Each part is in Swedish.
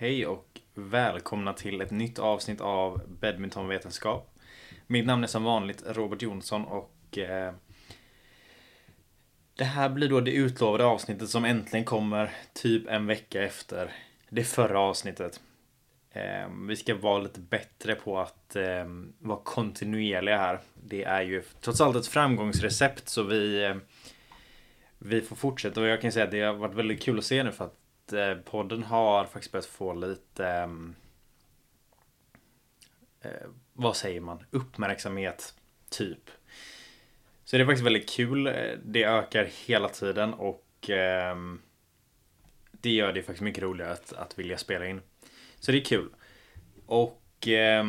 Hej och välkomna till ett nytt avsnitt av Badmintonvetenskap. Mitt namn är som vanligt Robert Jonsson och eh, det här blir då det utlovade avsnittet som äntligen kommer typ en vecka efter det förra avsnittet. Eh, vi ska vara lite bättre på att eh, vara kontinuerliga här. Det är ju trots allt ett framgångsrecept så vi eh, vi får fortsätta och jag kan säga att det har varit väldigt kul att se nu för att eh, podden har faktiskt börjat få lite ehm, eh, vad säger man? Uppmärksamhet, typ. Så det är faktiskt väldigt kul. Det ökar hela tiden och eh, det gör det faktiskt mycket roligare att, att vilja spela in. Så det är kul. Och eh,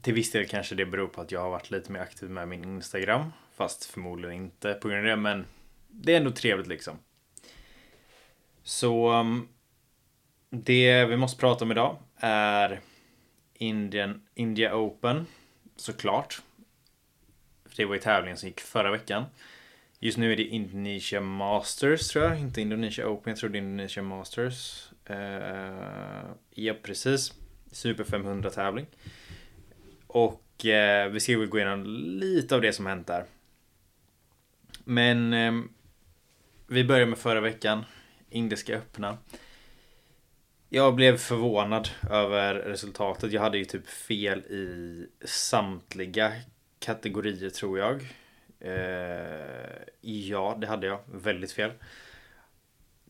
till viss del kanske det beror på att jag har varit lite mer aktiv med min Instagram. Fast förmodligen inte på grund av det, men det är ändå trevligt liksom. Så um, det vi måste prata om idag är Indian, India Open såklart. Det var ju tävlingen som gick förra veckan. Just nu är det Indonesia Masters tror jag, inte Indonesia Open. Jag tror det är Indonesia Masters. Uh, ja, precis. Super 500 tävling. Och uh, vi ska gå igenom lite av det som hänt där. Men um, vi börjar med förra veckan. Indiska öppna. Jag blev förvånad över resultatet. Jag hade ju typ fel i samtliga kategorier tror jag. Eh, ja, det hade jag. Väldigt fel.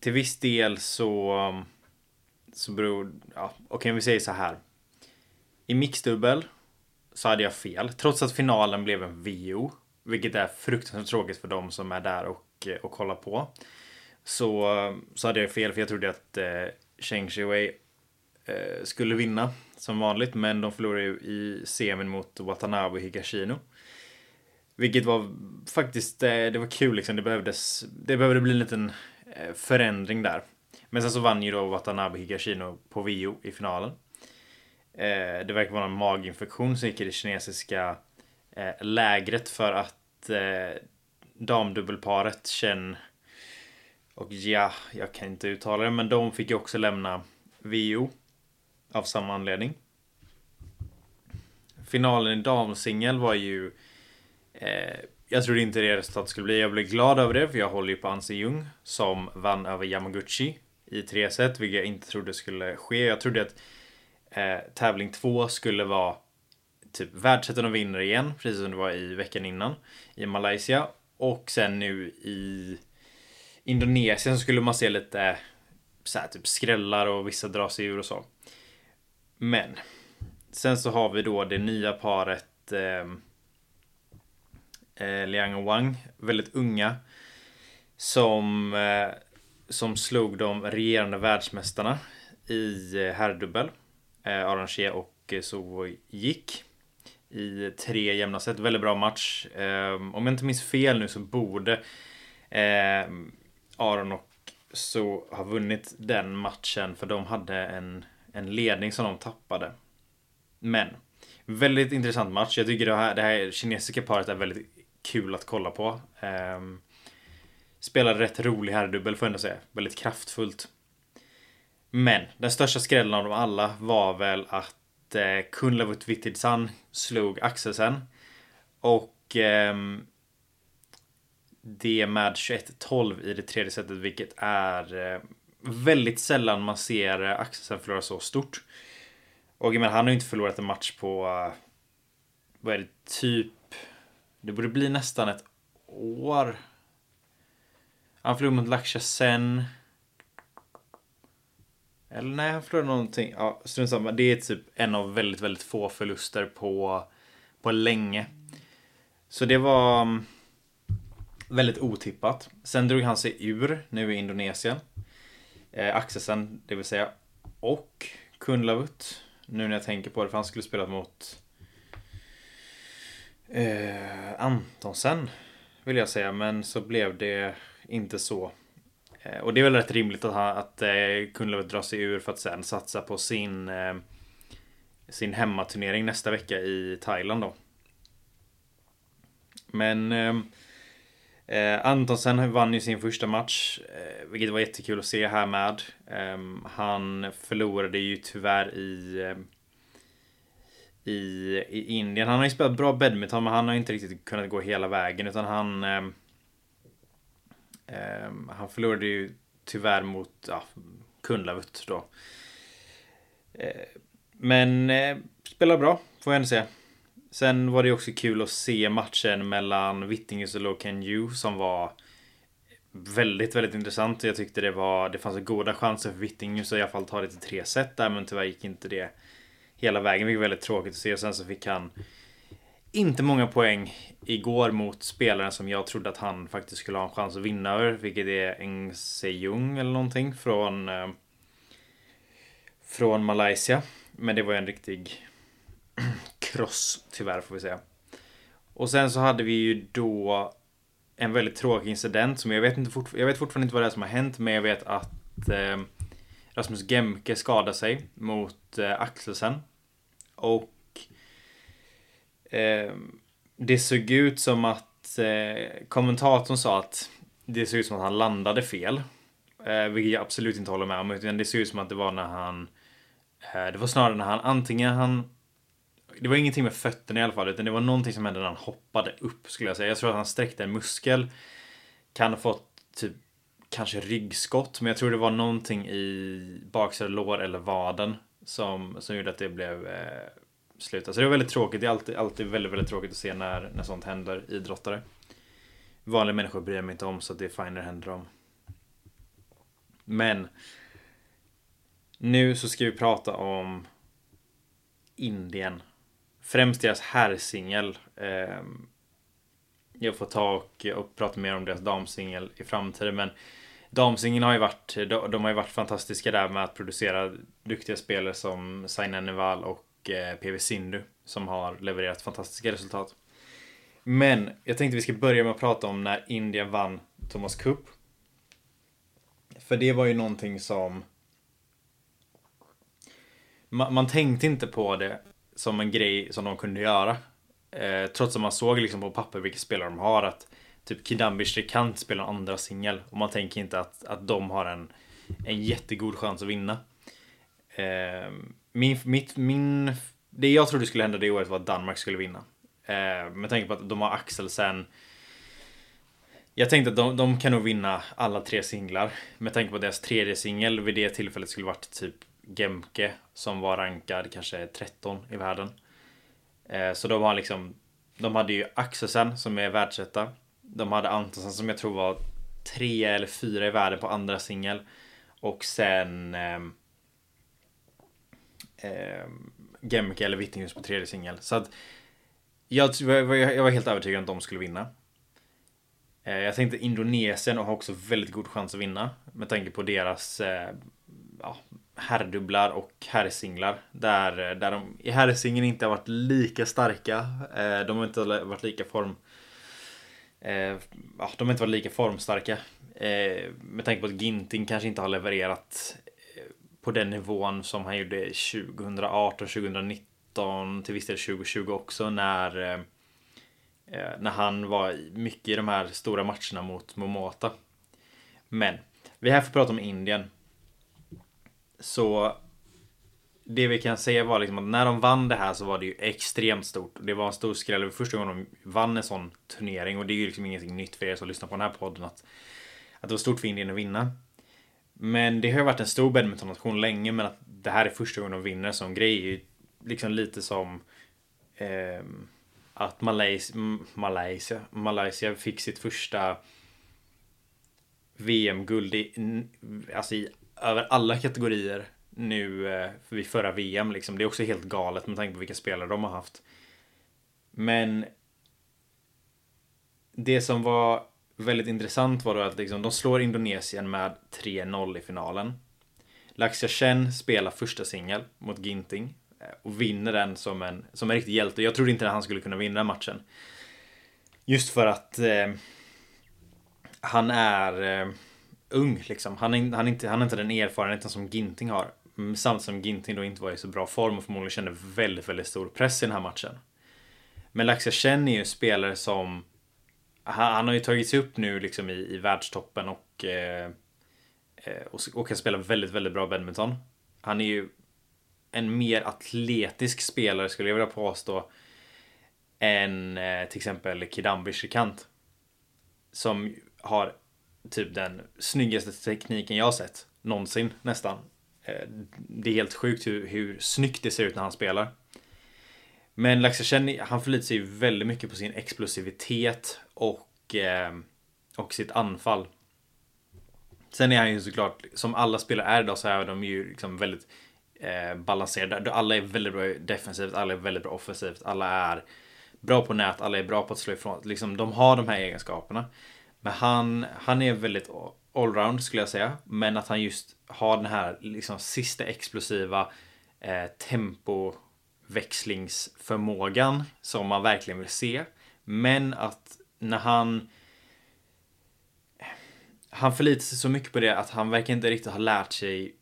Till viss del så... Så beror... Ja, okej, okay, vi säger så här. I mixdubbel så hade jag fel. Trots att finalen blev en VO. Vilket är fruktansvärt tråkigt för de som är där och, och kollar på så, så hade jag fel för jag trodde att eh, Cheng Shiwei eh, skulle vinna som vanligt. Men de förlorade ju i semin mot Watanabe Higashino. Vilket var faktiskt, eh, det var kul liksom. Det behövdes, det behövde bli en liten eh, förändring där. Men sen så vann ju då Watanabe Higashino på VO i finalen. Eh, det verkar vara en maginfektion som gick i det kinesiska eh, lägret för att eh, damdubbelparet Chen och ja, jag kan inte uttala det, men de fick ju också lämna VO. Av samma anledning. Finalen i damsingel var ju... Eh, jag trodde inte det resultatet skulle bli. Jag blev glad över det, för jag håller ju på Anse Jung som vann över Yamaguchi i tre set, vilket jag inte trodde skulle ske. Jag trodde att eh, tävling två skulle vara typ världsettan och vinner igen, precis som det var i veckan innan i Malaysia. Och sen nu i Indonesien så skulle man se lite så här, typ skrällar och vissa drar sig ur och så. Men sen så har vi då det nya paret ehm, eh, Liang och Wang, väldigt unga. Som, eh, som slog de regerande världsmästarna i eh, herrdubbel. Eh, Arrangé och eh, så gick i tre jämna set. Väldigt bra match. Eh, om jag inte minns fel nu så borde eh, Aron och så har vunnit den matchen för de hade en, en ledning som de tappade. Men väldigt intressant match. Jag tycker det här, det här kinesiska paret är väldigt kul att kolla på. Ehm, um, spelade rätt rolig herrdubbel får jag ändå säga. Väldigt kraftfullt. Men den största skrällen av dem alla var väl att eh, Kunlavut Vittidsan slog Axelsen. Och eh, det med 21-12 i det tredje setet, vilket är eh, väldigt sällan man ser eh, Axelsen förlora så stort. Och men, han har ju inte förlorat en match på, eh, vad är det, typ, det borde bli nästan ett år. Han förlorade mot Laksha sen. Eller nej, han förlorade någonting. Ja, strunt samma. Det är typ en av väldigt, väldigt få förluster på, på länge. Så det var mm, Väldigt otippat. Sen drog han sig ur nu i Indonesien. Eh, Axelsen, det vill säga. Och Kunlavut. Nu när jag tänker på det, för han skulle spela mot eh, Antonsen. Vill jag säga, men så blev det inte så. Eh, och det är väl rätt rimligt att, han, att eh, Kunlavut drar sig ur för att sen satsa på sin eh, sin hemmaturnering nästa vecka i Thailand då. Men eh, eh, Antonsen vann ju sin första match, eh, vilket var jättekul att se här med. Eh, han förlorade ju tyvärr i, eh, i, i Indien. Han har ju spelat bra badminton, men han har inte riktigt kunnat gå hela vägen, utan han ehm, ehm, han förlorade ju tyvärr mot ja, Kundlavut då. Eh, men eh, spelar bra, får jag ändå säga. Sen var det också kul att se matchen mellan Vittingus och Loken Yu som var väldigt, väldigt intressant. Jag tyckte det var, det fanns goda chanser för Vittingus att i alla fall ta det till tre set där, men tyvärr gick inte det hela vägen. Vilket var väldigt tråkigt att se. Och sen så fick han inte många poäng igår mot spelaren som jag trodde att han faktiskt skulle ha en chans att vinna över, vilket är Eng Sejung eller någonting från eh, från Malaysia. Men det var ju en riktig kross tyvärr får vi säga. Och sen så hade vi ju då en väldigt tråkig incident som jag vet inte fort, jag vet fortfarande inte vad det är som har hänt men jag vet att eh, Rasmus Gemke skadade sig mot eh, Axelsen. Och eh, det såg ut som att eh, kommentatorn sa att det såg ut som att han landade fel. Eh, vilket jag absolut inte håller med om. Utan det såg ut som att det var när han Eh, det var snarare när han antingen han det var ingenting med fötterna i alla fall, utan det var någonting som hände när han hoppade upp skulle jag säga. Jag tror att han sträckte en muskel. Kan ha fått typ kanske ryggskott, men jag tror det var någonting i baksida lår eller vaden som, som gjorde att det blev eh, slut. Alltså det var väldigt tråkigt. Det är alltid, alltid väldigt, väldigt tråkigt att se när, när sånt händer idrottare. Vanliga människor bryr mig inte om så det är fine när det händer dem. Men nu så ska vi prata om Indien. Främst deras herrsingel. Eh, jag får ta och, och prata mer om deras damsingel i framtiden. Men damsingeln har ju varit, de, har ju varit fantastiska där med att producera duktiga spelare som Saina Neval och eh, PV Sindu Som har levererat fantastiska resultat. Men jag tänkte vi ska börja med att prata om när Indien vann Thomas Cup. För det var ju någonting som man, man tänkte inte på det som en grej som de kunde göra. Eh, trots att man såg liksom på papper vilka spelare de har. Att typ Kidambi kan spela en andra singel. Och man tänker inte att, att de har en, en jättegod chans att vinna. Eh, min, mitt, min, det jag trodde skulle hända det året var att Danmark skulle vinna. Eh, med tanke på att de har Axelsen. Jag tänkte att de, de kan nog vinna alla tre singlar. Med tanke på att deras tredje singel vid det tillfället skulle varit typ Gemke som var rankad kanske 13 i världen. Eh, så de har liksom De hade ju Axelsen som är världsetta. De hade Antonsen som jag tror var tre eller fyra i världen på andra singel. Och sen eh, Gemke eller Vittinghus på tredje singel. Så att jag, jag var helt övertygad om att de skulle vinna. Eh, jag tänkte Indonesien har också väldigt god chans att vinna. Med tanke på deras eh, herrdubblar och herrsinglar. Där, där de i herrsingeln inte har varit lika starka. Eh, de har inte varit lika form... Eh, ja, de har inte varit lika formstarka. Eh, med tanke på att Ginting kanske inte har levererat eh, på den nivån som han gjorde 2018, 2019, till viss del 2020 också när eh, eh, när han var mycket i de här stora matcherna mot Momota. Men vi är här för att prata om Indien. Så det vi kan säga var liksom att när de vann det här så var det ju extremt stort. Det var en stor skräll. Det var första gången de vann en sån turnering och det är ju liksom ingenting nytt för er som lyssnar på den här podden att, att det var stort för Indien att vinna. Men det har ju varit en stor badmintonnation länge men att det här är första gången de vinner som grej är ju liksom lite som eh, att Malaysia, Malaysia, Malaysia fick sitt första VM-guld i, alltså i över alla kategorier nu eh, vid förra VM. Liksom. Det är också helt galet med tanke på vilka spelare de har haft. Men det som var väldigt intressant var då att liksom, de slår Indonesien med 3-0 i finalen. Laxia Chen spelar första singel mot Ginting eh, och vinner den som en, som en riktig hjälte. Jag trodde inte att han skulle kunna vinna matchen. Just för att eh, han är eh, ung liksom. Han, är, han, är inte, han har inte den erfarenheten som Ginting har. Mm, Samtidigt som Ginting då inte var i så bra form och förmodligen kände väldigt, väldigt stor press i den här matchen. Men Laxia känner är ju en spelare som han, han har ju tagit sig upp nu liksom i, i världstoppen och, eh, eh och, och kan spela väldigt, väldigt bra badminton. Han är ju en mer atletisk spelare skulle jag vilja påstå. Än eh, till exempel Kidambi Shikant. Som har typ den snyggaste tekniken jag har sett någonsin nästan. Eh, det är helt sjukt hur, hur snyggt det ser ut när han spelar. Men Laxachen, han förlitar sig väldigt mycket på sin explosivitet och, eh, och sitt anfall. Sen är han ju såklart, som alla spelare är idag så är de ju liksom väldigt eh, balanserade. Alla är väldigt bra defensivt, alla är väldigt bra offensivt, alla är bra på nät, alla är bra på att slå ifrån. Liksom, de har de här egenskaperna. Men han, han är väldigt allround skulle jag säga. Men att han just har den här liksom sista explosiva eh, tempoväxlingsförmågan som man verkligen vill se. Men att när han han förlitar sig så mycket på det att han verkar inte riktigt ha lärt sig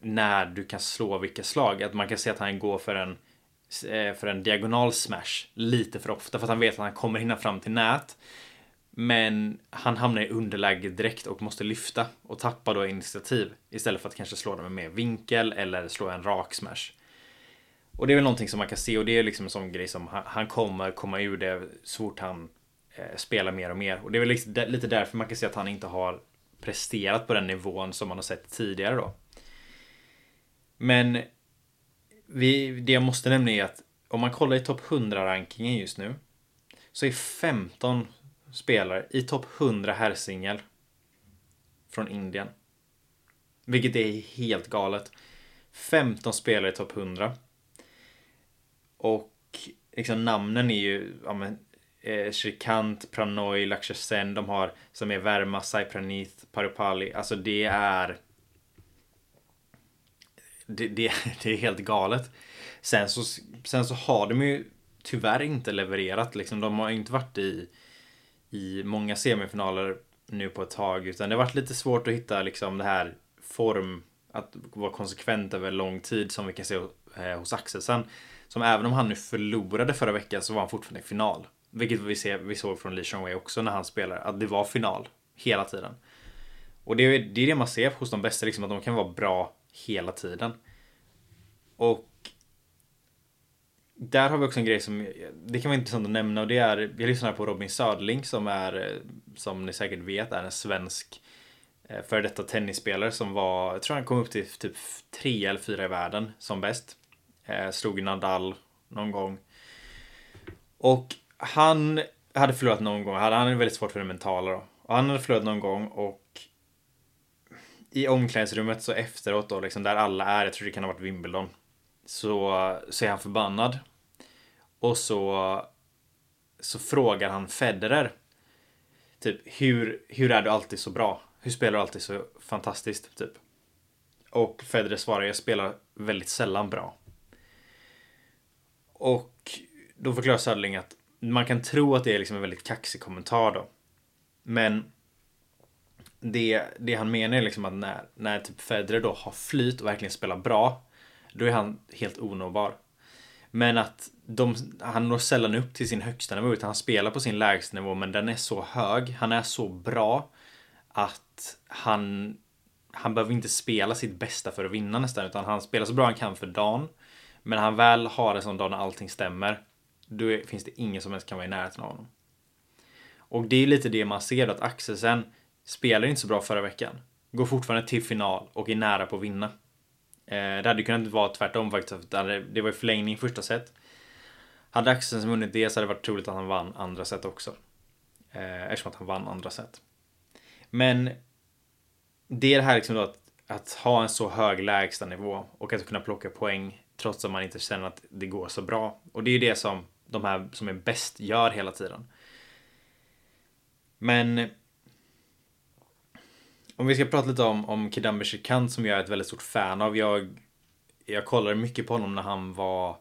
när du kan slå vilka slag. Att man kan se att han går för en eh, för en diagonal smash lite för ofta för att han vet att han kommer hinna fram till nät. Men han hamnar i underläge direkt och måste lyfta och tappa då initiativ istället för att kanske slå den med mer vinkel eller slå en rak smash. Och det är väl någonting som man kan se och det är liksom en sån grej som han, kommer komma ur det så fort han eh, spelar mer och mer. Och det är väl liksom, lite därför man kan se att han inte har presterat på den nivån som man har sett tidigare då. Men vi, det jag måste nämna är att om man kollar i topp 100 rankingen just nu så är 15 spelare i topp 100 herrsingel från Indien. Vilket är helt galet. 15 spelare i topp 100. Och liksom namnen är ju ja, men, eh, Shrikant, Pranoy, Lakshya De har som är Verma, Sai Pranith, Parupali. Alltså det är det, det, det, är helt galet. Sen så, sen så har de ju tyvärr inte levererat. Liksom, de har inte varit i, i många semifinaler nu på ett tag. Utan det har varit lite svårt att hitta liksom det här form, att vara konsekvent över lång tid som vi kan se eh, hos Axelsen. Som även om han nu förlorade förra veckan så var han fortfarande i final. Vilket vi, ser, vi såg från Lee Wei också när han spelar. Att det var final hela tiden. Och det är det, är det man ser hos de bästa, liksom, att de kan vara bra hela tiden. Och där har vi också en grej som det kan vara intressant att nämna och det är jag lyssnar på Robin Söderling som är eh, som ni säkert vet är en svensk eh, före detta tennisspelare som var, jag tror han kom upp till typ tre eller fyra i världen som bäst. Eh, slog Nadal någon gång. Och han hade förlorat någon gång, han hade väldigt svårt för det mentala då. Och han hade förlorat någon gång och i omklädningsrummet så efteråt då, liksom där alla är, jag tror det kan ha varit Wimbledon, så, så är han förbannad. Och så, så frågar han Federer. Typ, hur, hur är du alltid så bra? Hur spelar du alltid så fantastiskt? Typ. Och Federer svarar, jag spelar väldigt sällan bra. Och då förklarar Söderling att man kan tro att det är liksom en väldigt kaxig kommentar då. Men det, det han menar är liksom att när, när typ Federer då har flyt och verkligen spelar bra, då är han helt onåbar. Men att de, han når sällan upp till sin högsta nivå utan han spelar på sin lägsta nivå men den är så hög, han är så bra att han han behöver inte spela sitt bästa för att vinna nästan utan han spelar så bra han kan för dagen. Men när han väl har en sån dag när allting stämmer då är, finns det ingen som ens kan vara i närheten av honom. Och det är lite det man ser att Axelsen spelar inte så bra förra veckan. Går fortfarande till final och är nära på att vinna. Eh, det hade kunnat vara tvärtom faktiskt. Det var ju förlängning första set. Hade Axelsen vunnit det så hade det varit troligt att han vann andra set också. Eh, eftersom att han vann andra set. Men det är det här liksom då att, att ha en så hög lägstanivå och att kunna plocka poäng trots att man inte känner att det går så bra. Och det är ju det som de här som är bäst gör hela tiden. Men om vi ska prata lite om, om Kidambi Shikant som jag är ett väldigt stort fan av. Jag, jag kollade mycket på honom när han var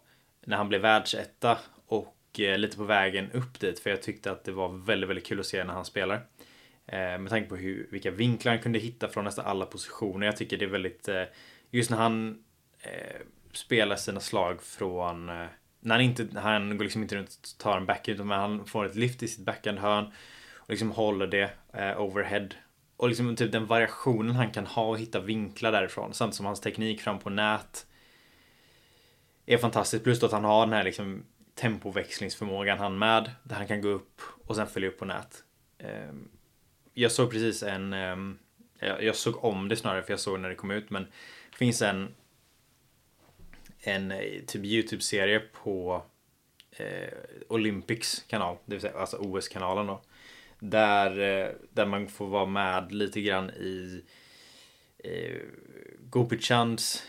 när han blev världsetta och eh, lite på vägen upp dit för jag tyckte att det var väldigt, väldigt kul att se när han spelar. Eh, med tanke på hur, vilka vinklar han kunde hitta från nästan alla positioner. Jag tycker det är väldigt, eh, just när han eh, spelar sina slag från, eh, när han inte, han går liksom inte runt och tar en backhand utan han får ett lift i sitt backhandhörn Och liksom håller det eh, overhead. Och liksom typ den variationen han kan ha och hitta vinklar därifrån. Samt som hans teknik fram på nät. Är fantastiskt. Plus då att han har den här liksom tempoväxlingsförmågan han med. Där han kan gå upp och sen följa upp på nät. Ehm, jag såg precis en... Ehm, jag såg om det snarare för jag såg när det kom ut men det finns en en eh, typ YouTube-serie på eh, Olympics kanal, det vill säga alltså OS-kanalen då. Där, eh, där man får vara med lite grann i eh, Gopichands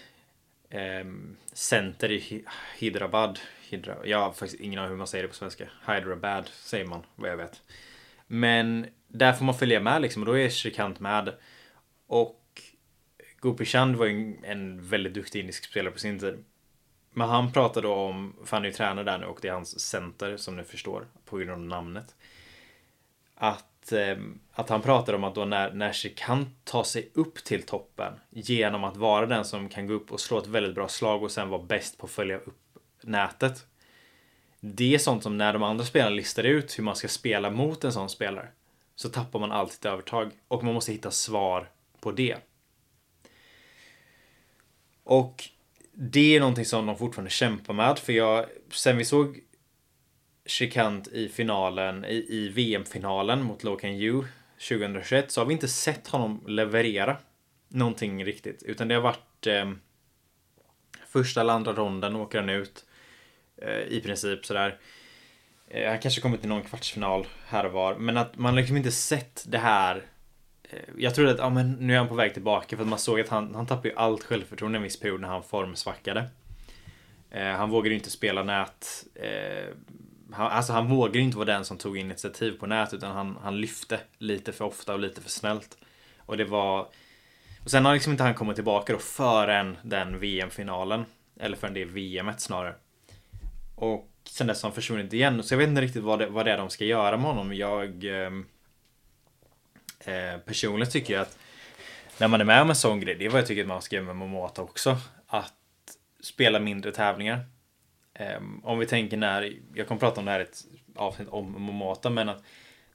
eh, center i Hyderabad. Hydra, jag har faktiskt ingen aning hur man säger det på svenska. Hyderabad säger man, vad jag vet. Men där får man följa med liksom och då är Shrikant med. Och Gopichand var ju en väldigt duktig indisk spelare på sin tid. Men han pratade om, för han är ju tränare där nu och det är hans center som ni förstår på grund av namnet. Att, eh, att han pratar om att då när, när kan ta sig upp till toppen genom att vara den som kan gå upp och slå ett väldigt bra slag och sen vara bäst på att följa upp nätet. Det är sånt som när de andra spelarna listar ut hur man ska spela mot en sån spelare så tappar man alltid ett övertag och man måste hitta svar på det. Och det är någonting som de fortfarande kämpar med. För jag, sen vi såg Chikant i finalen, i, i VM-finalen mot Loken Yu 2021 så har vi inte sett honom leverera någonting riktigt. Utan det har varit eh, första eller andra ronden åker han ut. Eh, I princip sådär. Eh, han kanske kommit till någon kvartsfinal här och var. Men att man liksom inte sett det här Eh, jag trodde att ja, men nu är han på väg tillbaka för att man såg att han, han tappade ju allt självförtroende en viss period när han formsvackade. Eh, han vågade inte spela nät. Eh, han, alltså han vågade inte vara den som tog initiativ på nätet utan han, han lyfte lite för ofta och lite för snällt. Och det var... Och sen har liksom inte han kommit tillbaka då förrän den VM-finalen. Eller förrän det VMet snarare. Och sen dess har han försvunnit igen. Så jag vet inte riktigt vad det, vad det är de ska göra med honom. Jag... Eh, Eh, personligen tycker jag att när man är med om en sån grej, det är vad jag tycker att man ska göra med Momota också. Att spela mindre tävlingar. Ehm, om vi tänker när, jag kommer prata om det här i ett avsnitt om Momota, men att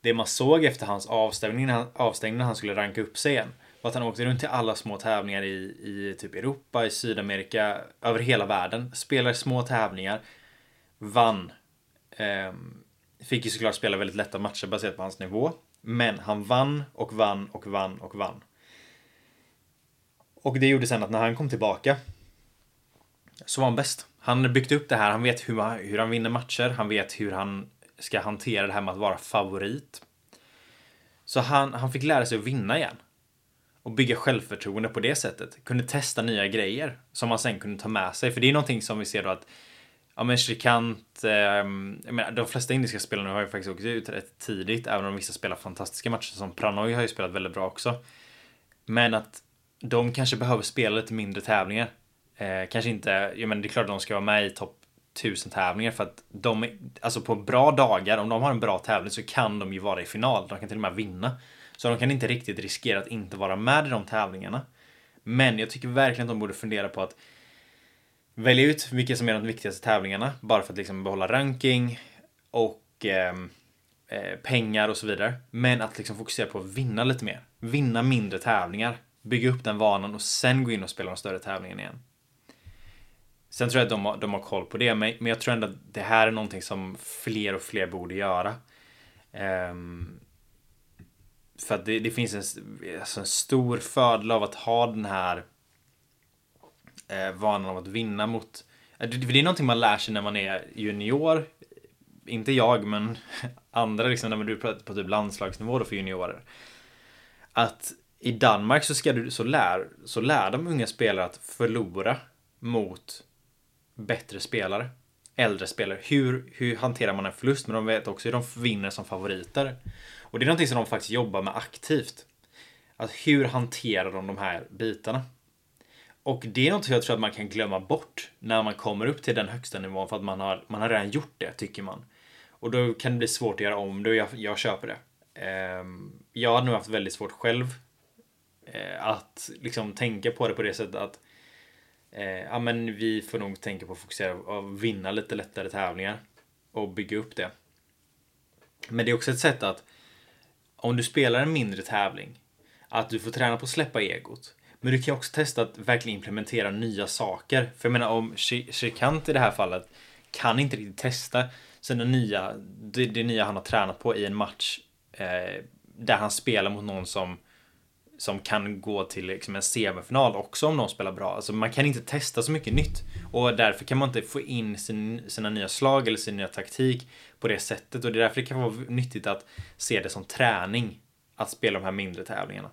det man såg efter hans avstängning, avstängning när han skulle ranka upp sig igen var att han åkte runt till alla små tävlingar i, i typ Europa, i Sydamerika, över hela världen. Spelade små tävlingar. Vann. Eh, fick ju såklart spela väldigt lätta matcher baserat på hans nivå. Men han vann och vann och vann och vann. Och det gjorde sen att när han kom tillbaka så var han bäst. Han har byggt upp det här, han vet hur, man, hur han vinner matcher, han vet hur han ska hantera det här med att vara favorit. Så han, han fick lära sig att vinna igen. Och bygga självförtroende på det sättet. Kunde testa nya grejer som man sen kunde ta med sig. För det är någonting som vi ser då att Ja men Shrikant, eh, jag menar, de flesta indiska spelarna har ju faktiskt åkt ut rätt tidigt, även om vissa spelar fantastiska matcher som Pranoy har ju spelat väldigt bra också. Men att de kanske behöver spela lite mindre tävlingar. Eh, kanske inte, ja men det är klart att de ska vara med i topp 1000 tävlingar för att de, alltså på bra dagar, om de har en bra tävling så kan de ju vara i final. De kan till och med vinna. Så de kan inte riktigt riskera att inte vara med i de tävlingarna. Men jag tycker verkligen att de borde fundera på att välja ut vilka som är de viktigaste tävlingarna bara för att liksom behålla ranking och ehm, eh, pengar och så vidare. Men att liksom fokusera på att vinna lite mer. Vinna mindre tävlingar. Bygga upp den vanan och sen gå in och spela de större tävlingarna igen. Sen tror jag att de har, de har koll på det, men, men jag tror ändå att det här är någonting som fler och fler borde göra. Um, för att det, det finns en, alltså en stor fördel av att ha den här eh, vanan av att vinna mot... Eh, det, det är någonting man lär sig när man är junior. Inte jag, men andra liksom när du pratar på typ landslagsnivå då för juniorer. Att i Danmark så, ska du, så, lär, så lär de unga spelare att förlora mot bättre spelare. Äldre spelare. Hur, hur hanterar man en förlust? Men de vet också hur de vinner som favoriter. Och det är någonting som de faktiskt jobbar med aktivt. Att hur hanterar de de här bitarna? Och det är något jag tror att man kan glömma bort när man kommer upp till den högsta nivån för att man har, man har redan gjort det, tycker man. Och då kan det bli svårt att göra om det och jag, jag köper det. Ehm, jag har nog haft väldigt svårt själv eh, att liksom tänka på det på det sättet att eh, ja, men vi får nog tänka på att fokusera och vinna lite lättare tävlingar och bygga upp det. Men det är också ett sätt att om du spelar en mindre tävling, att du får träna på att släppa egot. Men du kan också testa att verkligen implementera nya saker. För jag menar om Shirkant i det här fallet kan inte riktigt testa sina nya, det, det nya han har tränat på i en match eh, där han spelar mot någon som som kan gå till liksom en semifinal också om någon spelar bra. Alltså man kan inte testa så mycket nytt och därför kan man inte få in sin, sina nya slag eller sin nya taktik på det sättet och det är därför det kan vara nyttigt att se det som träning att spela de här mindre tävlingarna.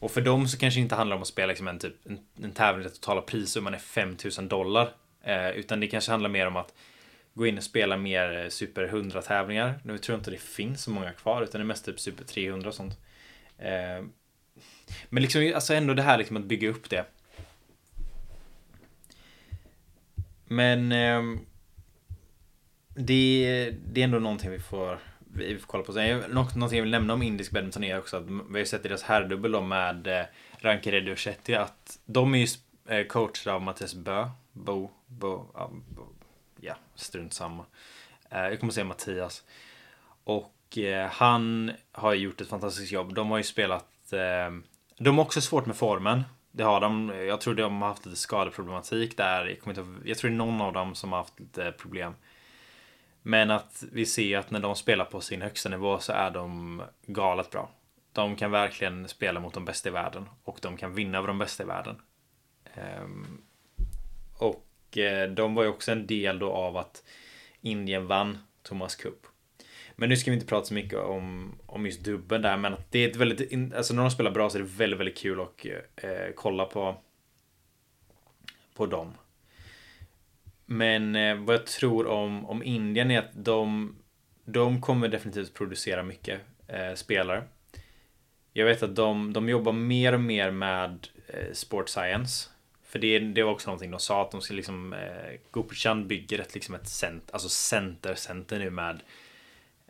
Och för dem så kanske det inte handlar om att spela liksom en, typ, en, en tävling där totala prissumman är 5000 dollar. Eh, utan det kanske handlar mer om att gå in och spela mer eh, Super 100 tävlingar. Nu tror jag inte det finns så många kvar utan det är mest typ Super 300 och sånt. Eh, men liksom alltså ändå det här liksom att bygga upp det. Men eh, det, det är ändå någonting vi får, vi får kolla på. Sen, någonting jag vill nämna om indisk badminton är också att vi har ju sett i deras herrdubbel då med eh, Rankereddy och Shetty att de är ju eh, coachade av Mattias Bö. Bo, Bo, ja, Bo, ja strunt samma. Eh, jag kommer säga Mattias. Och eh, han har gjort ett fantastiskt jobb. De har ju spelat eh, de har också svårt med formen. Det har de. Jag tror de har haft lite skadeproblematik där. Jag, kommer inte, jag tror det är någon av dem som har haft lite problem. Men att vi ser att när de spelar på sin högsta nivå så är de galet bra. De kan verkligen spela mot de bästa i världen och de kan vinna över de bästa i världen. Ehm, och eh, de var ju också en del då av att Indien vann Thomas Cup. Men nu ska vi inte prata så mycket om, om just dubben där, men det är ett väldigt, alltså när de spelar bra så är det väldigt, väldigt kul att eh, kolla på, på dem. Men eh, vad jag tror om, om Indien är att de, de kommer definitivt producera mycket eh, spelare. Jag vet att de, de jobbar mer och mer med eh, sport science. För det, det var också någonting de sa att de ska liksom eh, Gopichan bygger ett, liksom ett cent, alltså center, center nu med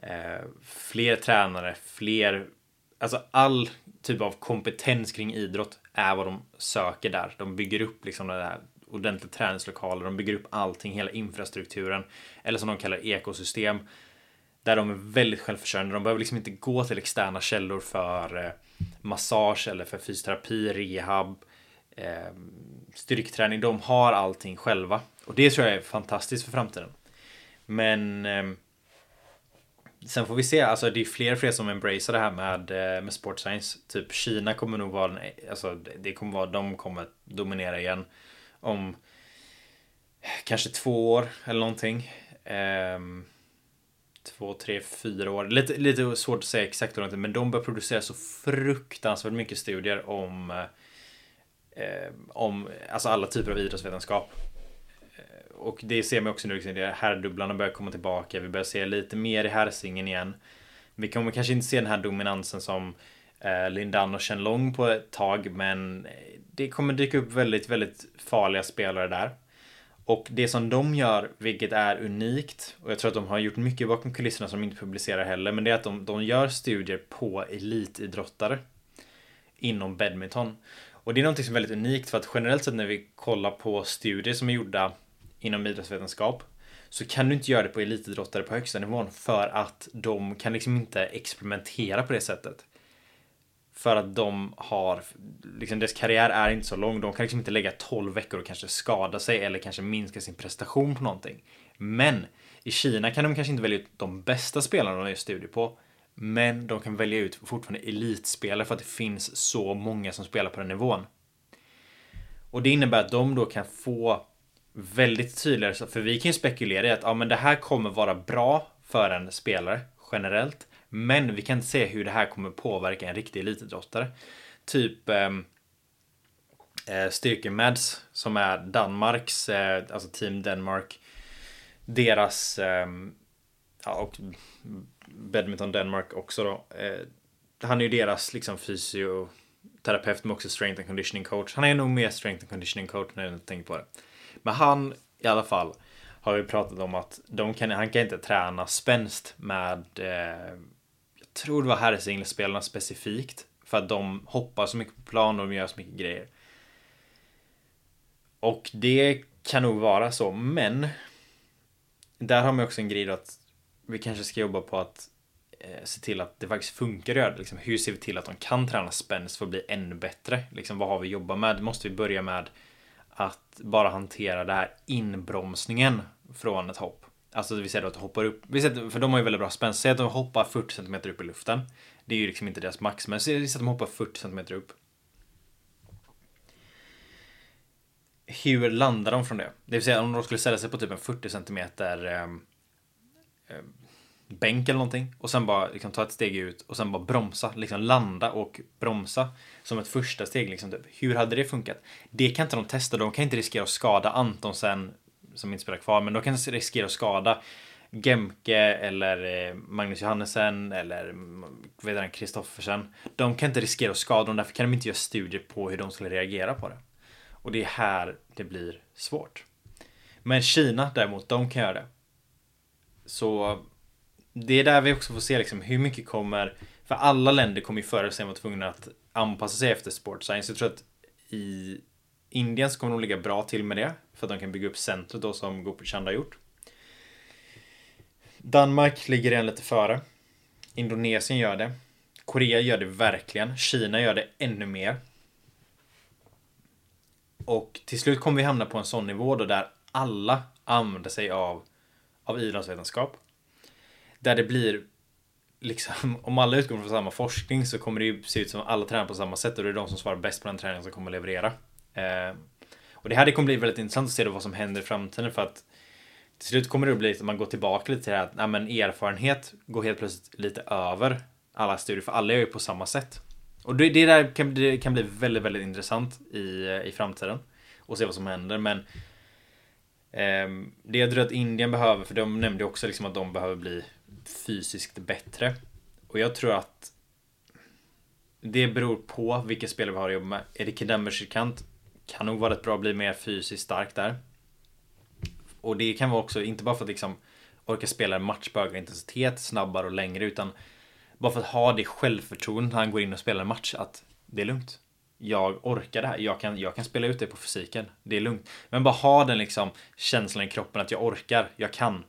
eh, fler tränare, fler, alltså all typ av kompetens kring idrott är vad de söker där. De bygger upp liksom det där ordentliga träningslokaler, de bygger upp allting, hela infrastrukturen, eller som de kallar ekosystem, där de är väldigt självförsörjande. De behöver liksom inte gå till externa källor för eh, massage eller för fysioterapi, rehab, eh, styrketräning. De har allting själva och det tror jag är fantastiskt för framtiden. Men eh, Sen får vi se, alltså det är fler och fler som embracear det här med, eh, med sport science. Typ Kina kommer nog vara, alltså det kommer vara, de kommer dominera igen. Om kanske två år eller någonting. Um, två, tre, fyra år. Lite, lite svårt att säga exakt hur men de börjar producera så fruktansvärt mycket studier om eh, om alltså alla typer av idrottsvetenskap och det ser man också nu, liksom, herrdubblarna börjar komma tillbaka. Vi börjar se lite mer i herrsingen igen. Vi kommer kanske inte se den här dominansen som eh, Lindan och Chen Long på ett tag, men eh, det kommer dyka upp väldigt, väldigt farliga spelare där. Och det som de gör, vilket är unikt, och jag tror att de har gjort mycket bakom kulisserna som de inte publicerar heller, men det är att de, de gör studier på elitidrottare inom badminton. Och det är någonting som är väldigt unikt för att generellt sett när vi kollar på studier som är gjorda inom idrottsvetenskap så kan du inte göra det på elitidrottare på högsta nivån för att de kan liksom inte experimentera på det sättet. För att de har, liksom deras karriär är inte så lång. De kan liksom inte lägga 12 veckor och kanske skada sig eller kanske minska sin prestation på någonting. Men i Kina kan de kanske inte välja ut de bästa spelarna de gör studier på. Men de kan välja ut fortfarande elitspelare för att det finns så många som spelar på den nivån. Och det innebär att de då kan få väldigt tydligare. För vi kan ju spekulera i att ja, men det här kommer vara bra för en spelare generellt. Men vi kan inte se hur det här kommer påverka en riktig elitidrottare. Typ ehm, eh, Styrkemads som är Danmarks, eh, alltså Team Denmark. Deras, eh, ja, och Badminton Denmark också då. Eh, han är ju deras liksom fysioterapeut men också strength and conditioning coach. Han är nog mer strength and conditioning coach när jag tänker på det. Men han i alla fall har ju pratat om att de kan, han kan inte träna spänst med eh, jag tror det var herrsingelspelarna specifikt. För att de hoppar så mycket på plan och de gör så mycket grejer. Och det kan nog vara så, men där har man också en grej då att vi kanske ska jobba på att eh, se till att det faktiskt funkar att göra det. Liksom, hur ser vi till att de kan träna spänst för att bli ännu bättre? Liksom, vad har vi jobbat med? Måste vi börja med att bara hantera det här inbromsningen från ett hopp. Alltså vi säger att de hoppar upp, för de har ju väldigt bra spänst. Säg att de hoppar 40 cm upp i luften. Det är ju liksom inte deras max, men säg att de hoppar 40 cm upp. Hur landar de från det? Det vill säga om de skulle ställa sig på typ en 40 cm eh, eh bänk eller någonting och sen bara liksom, ta ett steg ut och sen bara bromsa, liksom landa och bromsa som ett första steg. Liksom, typ. Hur hade det funkat? Det kan inte de testa. De kan inte riskera att skada Antonsen som inte spelar kvar, men de kan riskera att skada Gemke eller eh, Magnus Johannesen eller mm, vet Kristoffersen. De kan inte riskera att skada dem, därför kan de inte göra studier på hur de skulle reagera på det. Och det är här det blir svårt. Men Kina däremot, de kan göra det. Så det är där vi också får se liksom hur mycket kommer för alla länder kommer ju förr eller senare vara tvungna att anpassa sig efter sport science. Jag tror att i Indien så kommer de ligga bra till med det för att de kan bygga upp centret då som Gopi har gjort. Danmark ligger redan lite före. Indonesien gör det. Korea gör det verkligen. Kina gör det ännu mer. Och till slut kommer vi hamna på en sån nivå då där alla använder sig av, av idrottsvetenskap. Där det blir liksom, om alla utgår från samma forskning så kommer det ju se ut som att alla tränar på samma sätt och det är de som svarar bäst på den träningen som kommer leverera. Eh, och det här det kommer bli väldigt intressant att se vad som händer i framtiden för att till slut kommer det att bli att man går tillbaka lite till det här att nej, men erfarenhet går helt plötsligt lite över alla studier för alla gör ju på samma sätt. Och det, det där kan, det kan bli väldigt, väldigt intressant i, i framtiden och se vad som händer. Men eh, det jag tror att Indien behöver, för de nämnde också liksom att de behöver bli fysiskt bättre. Och jag tror att det beror på vilka spelare vi har att jobba med. Erik Demmerskant kan nog vara rätt bra att bli mer fysiskt stark där. Och det kan vara också, inte bara för att liksom orka spela en match på högre intensitet, snabbare och längre, utan bara för att ha det självförtroendet när han går in och spelar en match, att det är lugnt. Jag orkar det här, jag kan, jag kan spela ut det på fysiken, det är lugnt. Men bara ha den liksom känslan i kroppen att jag orkar, jag kan.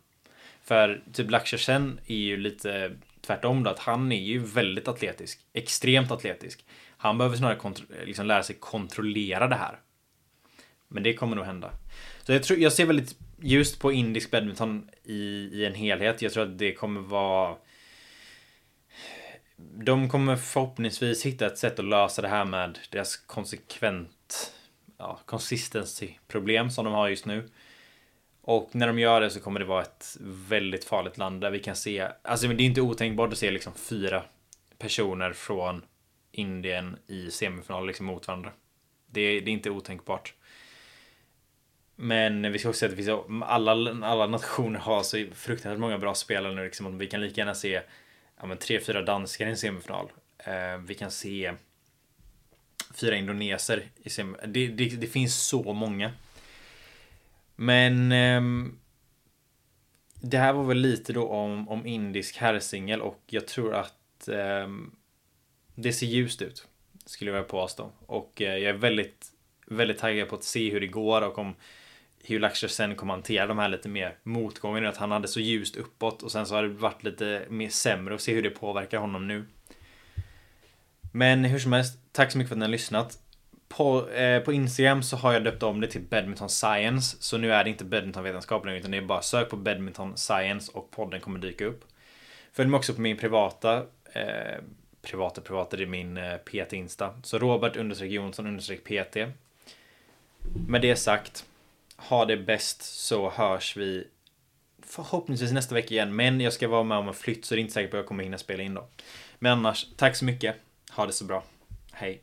För typ Lakshashen är ju lite tvärtom då, att han är ju väldigt atletisk. Extremt atletisk. Han behöver snarare liksom lära sig kontrollera det här. Men det kommer nog hända. Så jag, tror, jag ser väldigt ljust på indisk badminton i, i en helhet. Jag tror att det kommer vara... De kommer förhoppningsvis hitta ett sätt att lösa det här med deras konsekvent ja, consistency problem som de har just nu. Och när de gör det så kommer det vara ett väldigt farligt land där vi kan se, alltså det är inte otänkbart att se liksom fyra personer från Indien i semifinal liksom mot varandra. Det, det är inte otänkbart. Men vi ska också se att det finns, alla, alla nationer har så fruktansvärt många bra spelare nu. Liksom, vi kan lika gärna se ja, men, tre, fyra danskar i en semifinal. Eh, vi kan se fyra indoneser i semifinal. Det, det, det finns så många. Men eh, det här var väl lite då om, om indisk herrsingel och jag tror att eh, det ser ljust ut. Skulle jag påstå. Och eh, jag är väldigt, väldigt taggad på att se hur det går och om hur Laksher sen kommer hantera de här lite mer motgångarna. Att han hade så ljust uppåt och sen så har det varit lite mer sämre och se hur det påverkar honom nu. Men hur som helst, tack så mycket för att ni har lyssnat. På, eh, på Instagram så har jag döpt om det till Badminton Science. Så nu är det inte badmintonvetenskap längre utan det är bara sök på Badminton Science och podden kommer dyka upp. Följ mig också på min privata eh, privata privata, det är min eh, PT Insta. Så Robert understreck Jonsson understreck PT. Med det sagt, ha det bäst så hörs vi förhoppningsvis nästa vecka igen. Men jag ska vara med om en flytt så det är inte säkert på att jag kommer hinna spela in då. Men annars, tack så mycket. Ha det så bra. Hej.